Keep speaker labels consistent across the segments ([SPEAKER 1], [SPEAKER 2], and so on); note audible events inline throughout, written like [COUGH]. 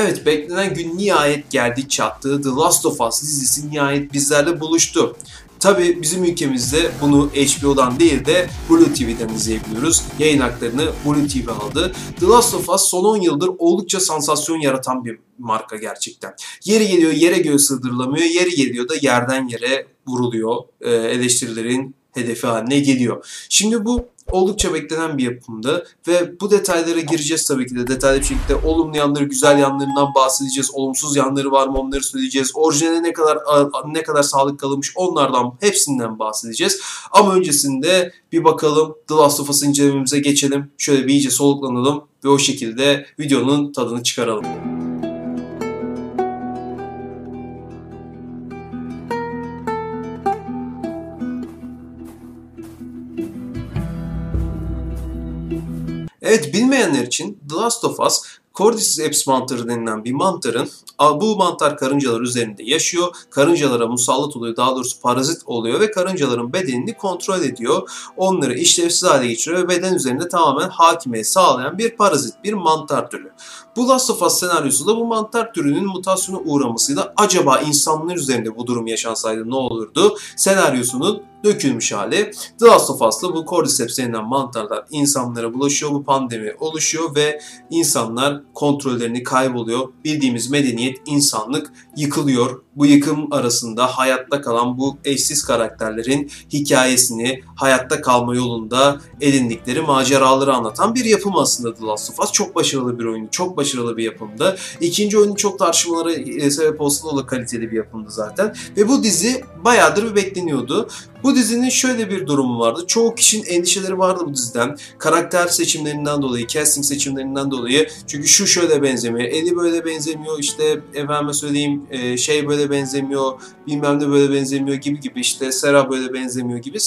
[SPEAKER 1] Evet beklenen gün nihayet geldi çattı. The Last of Us dizisi nihayet bizlerle buluştu. Tabi bizim ülkemizde bunu HBO'dan değil de Blue TV'den izleyebiliyoruz. Yayın haklarını Blue TV aldı. The Last of Us son 10 yıldır oldukça sansasyon yaratan bir marka gerçekten. Yeri geliyor yere göğe sığdırılamıyor, yeri geliyor da yerden yere vuruluyor. Ee, eleştirilerin hedefi haline geliyor. Şimdi bu oldukça beklenen bir yapımdı ve bu detaylara gireceğiz tabii ki de detaylı bir şekilde olumlu yanları, güzel yanlarından bahsedeceğiz. Olumsuz yanları var mı onları söyleyeceğiz. Orijinale ne kadar ne kadar sağlık kalmış onlardan hepsinden bahsedeceğiz. Ama öncesinde bir bakalım The Last of Us incelememize geçelim. Şöyle bir iyice soluklanalım ve o şekilde videonun tadını çıkaralım. Evet bilmeyenler için The Last of Us Cordyceps apis mantarı denilen bir mantarın bu mantar karıncalar üzerinde yaşıyor. Karıncalara musallat oluyor. Daha doğrusu parazit oluyor ve karıncaların bedenini kontrol ediyor. Onları işlevsiz hale getiriyor ve beden üzerinde tamamen hakimiyet sağlayan bir parazit, bir mantar türü. Bu Last of Us senaryosu da bu mantar türünün mutasyona uğramasıyla acaba insanlar üzerinde bu durum yaşansaydı ne olurdu? Senaryosunun dökülmüş hali. The Last of Us'ta bu Cordyceps denilen mantarlar insanlara bulaşıyor. Bu pandemi oluşuyor ve insanlar kontrollerini kayboluyor. Bildiğimiz medeniyet, insanlık yıkılıyor. Bu yıkım arasında hayatta kalan bu eşsiz karakterlerin hikayesini, hayatta kalma yolunda edindikleri maceraları anlatan bir yapım aslında The Last of Us. Çok başarılı bir oyun, çok başarılı bir yapımdı. İkinci oyunu çok tartışmalara e, sebep olsa da kaliteli bir yapımdı zaten. Ve bu dizi bayağıdır bir bekleniyordu. Bu dizinin şöyle bir durumu vardı. Çoğu kişinin endişeleri vardı bu diziden. Karakter seçimlerinden dolayı, casting seçimlerinden dolayı. Çünkü şu şöyle benzemiyor, Eli böyle benzemiyor, işte efendime söyleyeyim e, şey böyle benzemiyor, bilmem ne böyle benzemiyor gibi gibi işte Sera böyle benzemiyor gibi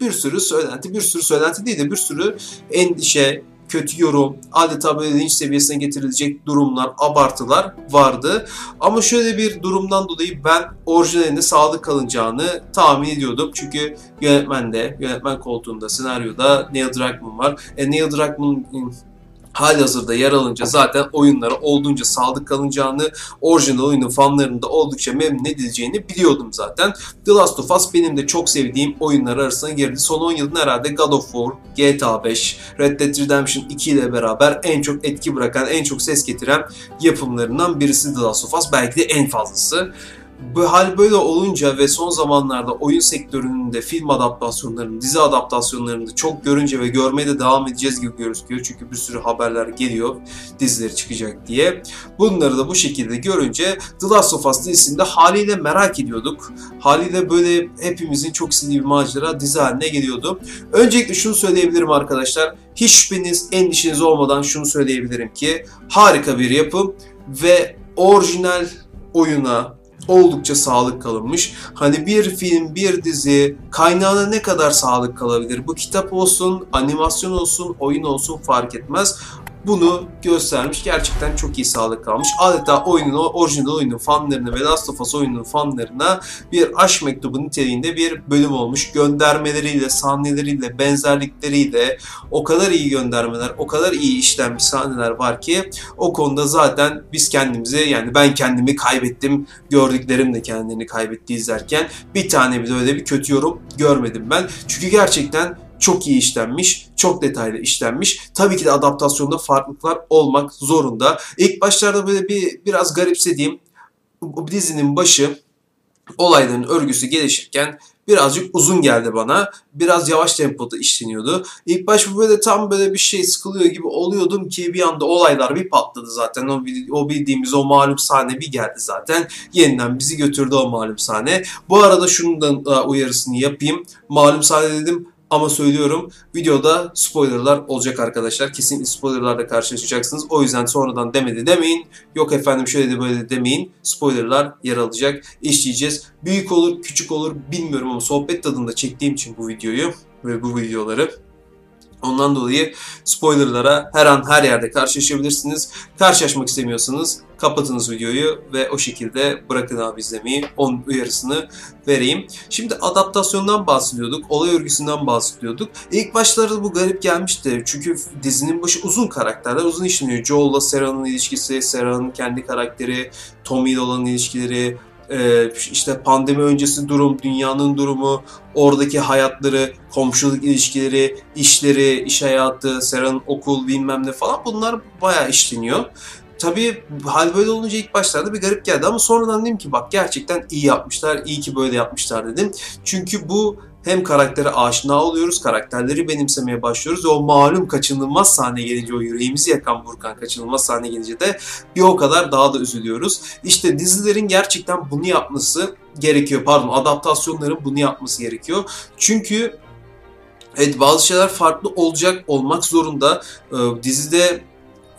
[SPEAKER 1] bir sürü söylenti, bir sürü söylenti değil de bir sürü endişe, kötü yorum, adeta böyle linç seviyesine getirilecek durumlar, abartılar vardı. Ama şöyle bir durumdan dolayı ben orijinalinde sadık kalınacağını tahmin ediyordum. Çünkü yönetmende, yönetmen koltuğunda, senaryoda Neil Druckmann var. E, Neil Druckmann halihazırda yer alınca zaten oyunlara olduğunca sadık kalınacağını, orijinal oyunun fanlarını da oldukça memnun edileceğini biliyordum zaten. The Last of Us benim de çok sevdiğim oyunlar arasına girdi. Son 10 yılın herhalde God of War, GTA 5, Red Dead Redemption 2 ile beraber en çok etki bırakan, en çok ses getiren yapımlarından birisi The Last of Us. Belki de en fazlası. Bu hal böyle olunca ve son zamanlarda oyun sektörünün film adaptasyonlarını, dizi adaptasyonlarını da çok görünce ve görmeye de devam edeceğiz gibi gözüküyor. Çünkü bir sürü haberler geliyor dizileri çıkacak diye. Bunları da bu şekilde görünce The Last of Us dizisinde haliyle merak ediyorduk. Haliyle böyle hepimizin çok istediği bir macera dizi haline geliyordu. Öncelikle şunu söyleyebilirim arkadaşlar. Hiç şüpheniz, endişeniz olmadan şunu söyleyebilirim ki harika bir yapım ve orijinal oyuna, oldukça sağlık kalınmış. Hani bir film, bir dizi kaynağına ne kadar sağlık kalabilir? Bu kitap olsun, animasyon olsun, oyun olsun fark etmez bunu göstermiş. Gerçekten çok iyi sağlık kalmış. Adeta oyunun, orijinal oyunun fanlarına ve Last of Us oyunun fanlarına bir aşk mektubu niteliğinde bir bölüm olmuş. Göndermeleriyle, sahneleriyle, benzerlikleriyle o kadar iyi göndermeler, o kadar iyi işlenmiş sahneler var ki o konuda zaten biz kendimizi yani ben kendimi kaybettim. Gördüklerim de kendini kaybetti izlerken bir tane bile öyle bir kötü yorum görmedim ben. Çünkü gerçekten çok iyi işlenmiş, çok detaylı işlenmiş. Tabii ki de adaptasyonda farklılıklar olmak zorunda. İlk başlarda böyle bir biraz garipsediğim bu dizinin başı olayların örgüsü gelişirken birazcık uzun geldi bana. Biraz yavaş tempoda işleniyordu. İlk baş böyle tam böyle bir şey sıkılıyor gibi oluyordum ki bir anda olaylar bir patladı zaten. O, o bildiğimiz o malum sahne bir geldi zaten. Yeniden bizi götürdü o malum sahne. Bu arada şunun da uyarısını yapayım. Malum sahne dedim ama söylüyorum videoda spoilerlar olacak arkadaşlar. Kesin spoilerlarla karşılaşacaksınız. O yüzden sonradan demedi demeyin. Yok efendim şöyle de böyle de demeyin. Spoilerlar yer alacak. İşleyeceğiz. Büyük olur, küçük olur bilmiyorum ama sohbet tadında çektiğim için bu videoyu ve bu videoları Ondan dolayı spoilerlara her an her yerde karşılaşabilirsiniz. Karşılaşmak istemiyorsanız kapatınız videoyu ve o şekilde bırakın abi izlemeyi. Onun uyarısını vereyim. Şimdi adaptasyondan bahsediyorduk. Olay örgüsünden bahsediyorduk. İlk başlarda bu garip gelmişti. Çünkü dizinin başı uzun karakterler uzun işleniyor. Joel'la Sarah'ın ilişkisi, Sarah'ın kendi karakteri, Tommy olan ilişkileri, e, işte pandemi öncesi durum, dünyanın durumu, oradaki hayatları, komşuluk ilişkileri, işleri, iş hayatı, Sera'nın okul bilmem ne falan bunlar bayağı işleniyor. Tabii hal böyle olunca ilk başlarda bir garip geldi ama sonradan dedim ki bak gerçekten iyi yapmışlar, iyi ki böyle yapmışlar dedim. Çünkü bu hem karaktere aşina oluyoruz, karakterleri benimsemeye başlıyoruz ve o malum kaçınılmaz sahne gelince, o yüreğimizi yakan Burkan kaçınılmaz sahne gelince de bir o kadar daha da üzülüyoruz. İşte dizilerin gerçekten bunu yapması gerekiyor. Pardon, adaptasyonların bunu yapması gerekiyor. Çünkü Evet bazı şeyler farklı olacak, olmak zorunda. Ee, dizide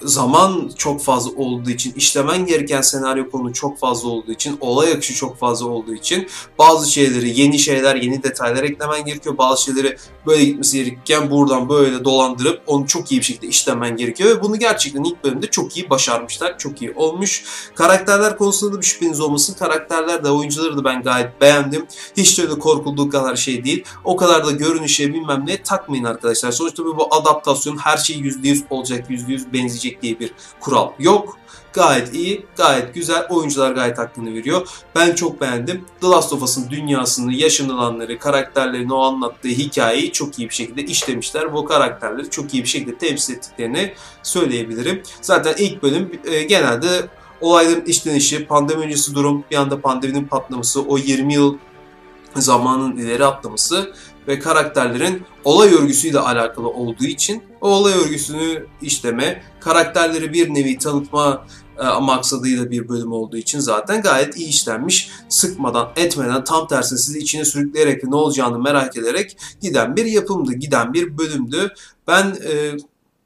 [SPEAKER 1] zaman çok fazla olduğu için, işlemen gereken senaryo konu çok fazla olduğu için, olay akışı çok fazla olduğu için bazı şeyleri, yeni şeyler, yeni detaylar eklemen gerekiyor. Bazı şeyleri böyle gitmesi gerekirken buradan böyle dolandırıp onu çok iyi bir şekilde işlemen gerekiyor ve bunu gerçekten ilk bölümde çok iyi başarmışlar. Çok iyi olmuş. Karakterler konusunda da bir şüpheniz olmasın. Karakterler de oyuncuları da ben gayet beğendim. Hiç de öyle korkulduğu kadar şey değil. O kadar da görünüşe bilmem ne takmayın arkadaşlar. Sonuçta bu adaptasyon her şey %100 olacak, %100 benzeyecek gelecek diye bir kural yok. Gayet iyi, gayet güzel. Oyuncular gayet hakkını veriyor. Ben çok beğendim. The Last of Us'ın dünyasını, yaşanılanları, karakterlerini, o anlattığı hikayeyi çok iyi bir şekilde işlemişler. Bu karakterleri çok iyi bir şekilde temsil ettiklerini söyleyebilirim. Zaten ilk bölüm e, genelde olayların işlenişi, pandemi öncesi durum, bir anda pandeminin patlaması, o 20 yıl zamanın ileri atlaması ve karakterlerin olay örgüsüyle alakalı olduğu için o olay örgüsünü işleme, karakterleri bir nevi tanıtma e, maksadıyla bir bölüm olduğu için zaten gayet iyi işlenmiş. Sıkmadan, etmeden, tam tersine sizi içine sürükleyerek ne olacağını merak ederek giden bir yapımdı, giden bir bölümdü. Ben e,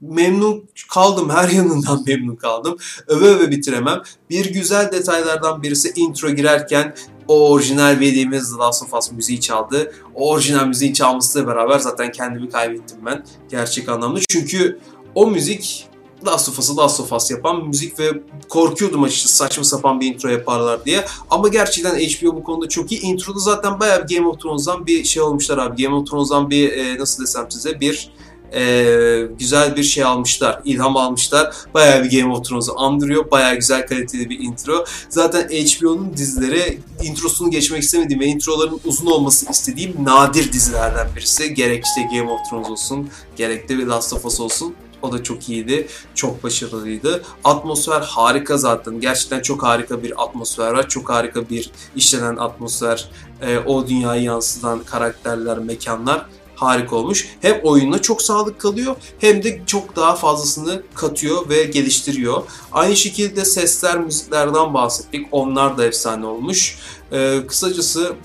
[SPEAKER 1] memnun kaldım. Her [LAUGHS] yanından memnun kaldım. Öve öve bitiremem. Bir güzel detaylardan birisi intro girerken o orijinal bildiğimiz The Last of Us müziği çaldı. O orijinal müziği çalmasıyla beraber zaten kendimi kaybettim ben gerçek anlamda. Çünkü o müzik Last of Us'ı Last of Us yapan müzik ve korkuyordum açıkçası saçma sapan bir intro yaparlar diye. Ama gerçekten HBO bu konuda çok iyi. Introda zaten bayağı bir Game of Thrones'dan bir şey olmuşlar abi. Game of Thrones'dan bir e, nasıl desem size bir e, güzel bir şey almışlar, ilham almışlar. Bayağı bir Game of Thrones'u andırıyor. Bayağı güzel kaliteli bir intro. Zaten HBO'nun dizileri introsunu geçmek istemediğim ve introların uzun olması istediğim nadir dizilerden birisi. Gerek işte Game of Thrones olsun, gerek de Last of Us olsun. O da çok iyiydi. Çok başarılıydı. Atmosfer harika zaten. Gerçekten çok harika bir atmosfer var. Çok harika bir işlenen atmosfer. E, o dünyayı yansıtan karakterler, mekanlar harika olmuş. Hem oyununa çok sağlık kalıyor hem de çok daha fazlasını katıyor ve geliştiriyor. Aynı şekilde sesler, müziklerden bahsettik. Onlar da efsane olmuş. Ee, kısacası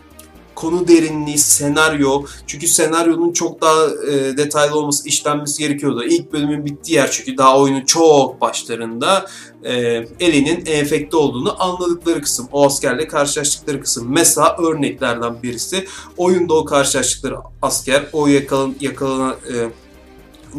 [SPEAKER 1] konu derinliği, senaryo. Çünkü senaryonun çok daha e, detaylı olması, işlenmesi gerekiyordu. İlk bölümün bittiği yer çünkü daha oyunun çok başlarında e, Ellie'nin enfekte olduğunu anladıkları kısım. O askerle karşılaştıkları kısım. Mesela örneklerden birisi. Oyunda o karşılaştıkları asker, o yakalan, yakalanan e,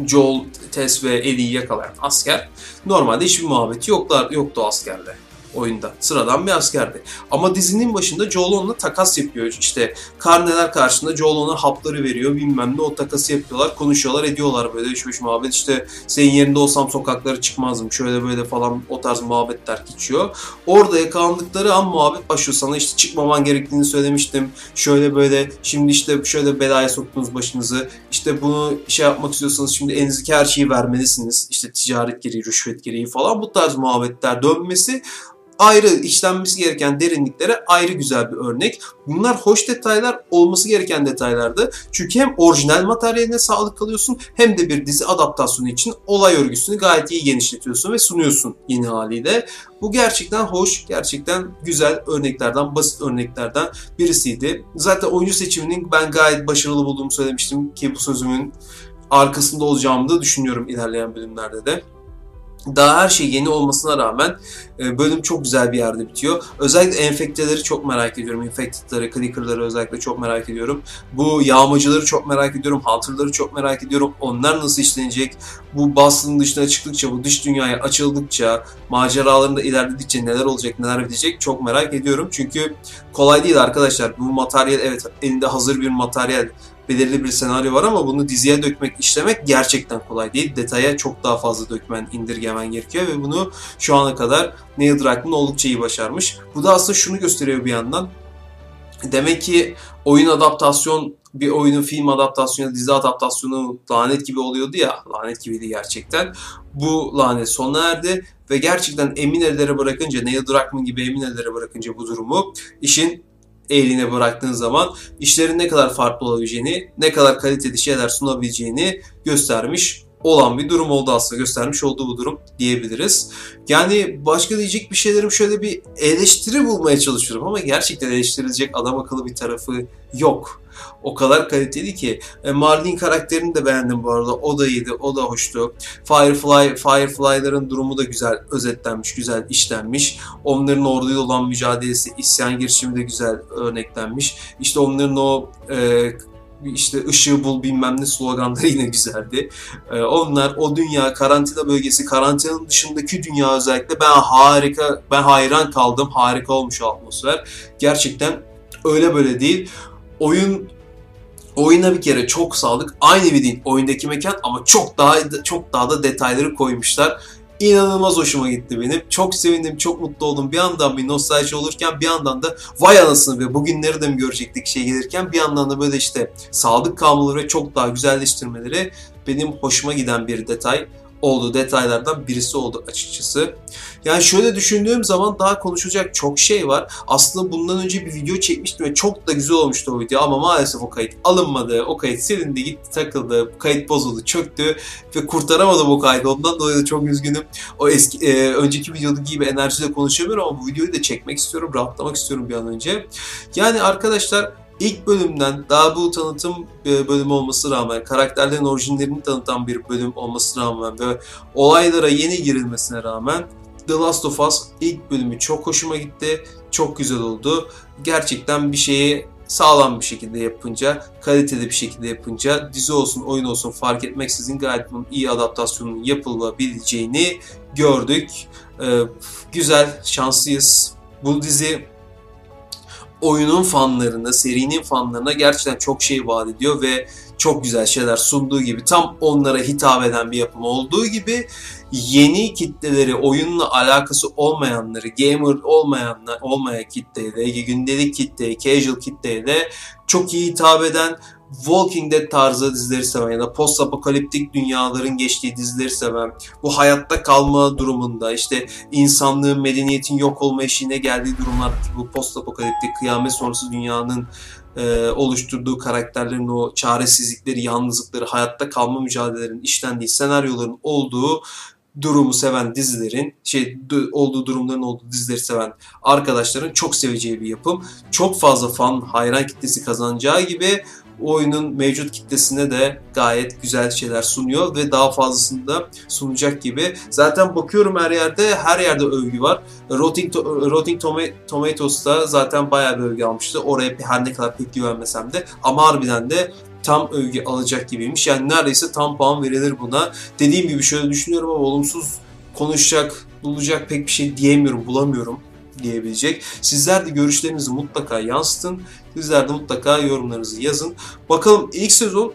[SPEAKER 1] Joel, Tess ve Ellie'yi yakalayan asker normalde hiçbir muhabbeti yoklar, yoktu askerle oyunda. Sıradan bir askerdi. Ama dizinin başında Joel onunla takas yapıyor. İşte karneler karşısında Joel ona hapları veriyor bilmem ne o takası yapıyorlar. Konuşuyorlar ediyorlar böyle iş muhabbet. İşte senin yerinde olsam sokaklara çıkmazdım. Şöyle böyle falan o tarz muhabbetler geçiyor. Orada yakalandıkları an muhabbet başlıyor. Sana işte çıkmaman gerektiğini söylemiştim. Şöyle böyle şimdi işte şöyle belaya soktunuz başınızı. İşte bunu şey yapmak istiyorsanız şimdi elinizdeki her şeyi vermelisiniz. İşte ticaret gereği, rüşvet gereği falan bu tarz muhabbetler dönmesi ayrı işlenmesi gereken derinliklere ayrı güzel bir örnek. Bunlar hoş detaylar olması gereken detaylardı. Çünkü hem orijinal materyaline sağlık kalıyorsun hem de bir dizi adaptasyonu için olay örgüsünü gayet iyi genişletiyorsun ve sunuyorsun yeni haliyle. Bu gerçekten hoş, gerçekten güzel örneklerden, basit örneklerden birisiydi. Zaten oyuncu seçiminin ben gayet başarılı bulduğumu söylemiştim ki bu sözümün arkasında olacağımı da düşünüyorum ilerleyen bölümlerde de. Daha her şey yeni olmasına rağmen e, bölüm çok güzel bir yerde bitiyor. Özellikle enfekteleri çok merak ediyorum. Infected'ları, clicker'ları özellikle çok merak ediyorum. Bu yağmacıları çok merak ediyorum. Hunter'ları çok merak ediyorum. Onlar nasıl işlenecek? Bu Boston'ın dışına çıktıkça, bu dış dünyaya açıldıkça, maceralarında ilerledikçe neler olacak, neler bitecek çok merak ediyorum. Çünkü kolay değil arkadaşlar. Bu materyal evet elinde hazır bir materyal belirli bir senaryo var ama bunu diziye dökmek, işlemek gerçekten kolay değil. Detaya çok daha fazla dökmen, indirgemen gerekiyor ve bunu şu ana kadar Neil Druckmann oldukça iyi başarmış. Bu da aslında şunu gösteriyor bir yandan. Demek ki oyun adaptasyon bir oyunun film adaptasyonu, dizi adaptasyonu lanet gibi oluyordu ya. Lanet gibiydi gerçekten. Bu lanet sona erdi ve gerçekten emin ellere bırakınca, Neil Druckmann gibi emin ellere bırakınca bu durumu işin eline bıraktığın zaman işlerin ne kadar farklı olabileceğini, ne kadar kaliteli şeyler sunabileceğini göstermiş olan bir durum oldu aslında. Göstermiş olduğu bu durum diyebiliriz. Yani başka diyecek bir şeylerim şöyle bir eleştiri bulmaya çalışıyorum ama gerçekten eleştirilecek adam akıllı bir tarafı yok. O kadar kaliteli ki. E, Marlene karakterini de beğendim bu arada. O da iyiydi, o da hoştu. Firefly, Firefly'ların durumu da güzel özetlenmiş, güzel işlenmiş. Onların orduyla olan mücadelesi, isyan girişimi de güzel örneklenmiş. İşte onların o e, işte ışığı bul bilmem ne sloganları yine güzeldi. Ee, onlar o dünya karantina bölgesi karantinanın dışındaki dünya özellikle ben harika ben hayran kaldım. Harika olmuş atmosfer. Gerçekten öyle böyle değil. Oyun oyuna bir kere çok sağlık. Aynı bir değil oyundaki mekan ama çok daha çok daha da detayları koymuşlar inanılmaz hoşuma gitti benim. Çok sevindim, çok mutlu oldum. Bir yandan bir nostalji olurken bir yandan da vay anasını ve bugünleri de mi görecektik şey gelirken bir yandan da böyle işte sadık kalmaları ve çok daha güzelleştirmeleri benim hoşuma giden bir detay olduğu detaylardan birisi oldu açıkçası. Yani şöyle düşündüğüm zaman daha konuşacak çok şey var. Aslında bundan önce bir video çekmiştim ve çok da güzel olmuştu o video ama maalesef o kayıt alınmadı. O kayıt silindi, gitti, takıldı, kayıt bozuldu, çöktü ve kurtaramadım o kaydı. Ondan dolayı da çok üzgünüm. O eski e, önceki videodaki gibi enerjiyle konuşamıyorum ama bu videoyu da çekmek istiyorum, rahatlamak istiyorum bir an önce. Yani arkadaşlar İlk bölümden daha bu tanıtım e, bölümü olmasına rağmen, karakterlerin orijinlerini tanıtan bir bölüm olmasına rağmen ve olaylara yeni girilmesine rağmen The Last of Us ilk bölümü çok hoşuma gitti. Çok güzel oldu. Gerçekten bir şeyi sağlam bir şekilde yapınca, kaliteli bir şekilde yapınca dizi olsun, oyun olsun fark etmeksizin gayet bunun iyi adaptasyonun yapılabileceğini gördük. Ee, güzel, şanslıyız. Bu dizi oyunun fanlarına, serinin fanlarına gerçekten çok şey vaat ediyor ve çok güzel şeyler sunduğu gibi tam onlara hitap eden bir yapım olduğu gibi yeni kitleleri, oyunla alakası olmayanları, gamer olmayanlar, olmayan kitleye de, gündelik kitleye, casual kitleye de çok iyi hitap eden Walking Dead tarzı dizileri seven ya da post apokaliptik dünyaların geçtiği dizileri seven, bu hayatta kalma durumunda işte insanlığın, medeniyetin yok olma eşiğine geldiği durumlar bu post apokaliptik kıyamet sonrası dünyanın e, oluşturduğu karakterlerin o çaresizlikleri, yalnızlıkları, hayatta kalma mücadelelerinin işlendiği senaryoların olduğu durumu seven dizilerin, şey olduğu durumların olduğu dizileri seven arkadaşların çok seveceği bir yapım. Çok fazla fan, hayran kitlesi kazanacağı gibi oyunun mevcut kitlesine de gayet güzel şeyler sunuyor ve daha fazlasını da sunacak gibi. Zaten bakıyorum her yerde, her yerde övgü var. Rotten, Rotten Tomatoes'ta zaten bayağı bir övgü almıştı. Oraya her ne kadar pek güvenmesem de ama harbiden de tam övgü alacak gibiymiş. Yani neredeyse tam puan verilir buna. Dediğim gibi şöyle düşünüyorum ama olumsuz konuşacak, bulacak pek bir şey diyemiyorum, bulamıyorum diyebilecek. Sizler de görüşlerinizi mutlaka yansıtın. Sizler de mutlaka yorumlarınızı yazın. Bakalım ilk sezon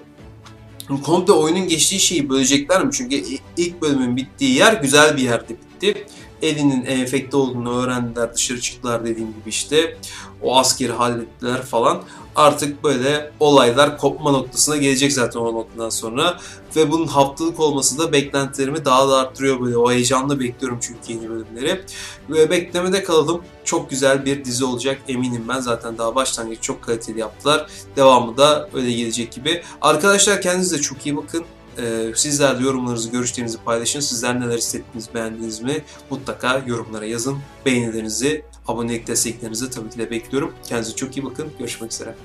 [SPEAKER 1] komple oyunun geçtiği şeyi bölecekler mi? Çünkü ilk bölümün bittiği yer güzel bir yerde bitti. Elinin enfekte olduğunu öğrendiler, dışarı çıktılar dediğim gibi işte. O askeri hallettiler falan artık böyle olaylar kopma noktasına gelecek zaten o noktadan sonra. Ve bunun haftalık olması da beklentilerimi daha da arttırıyor böyle. O heyecanla bekliyorum çünkü yeni bölümleri. Ve beklemede kalalım. Çok güzel bir dizi olacak eminim ben. Zaten daha başlangıç çok kaliteli yaptılar. Devamı da öyle gelecek gibi. Arkadaşlar kendinize çok iyi bakın. Ee, sizler de yorumlarınızı, görüşlerinizi paylaşın. Sizler neler hissettiniz, beğendiniz mi? Mutlaka yorumlara yazın. Beğenilerinizi, abonelik desteklerinizi tabii ki de bekliyorum. Kendinize çok iyi bakın. Görüşmek üzere.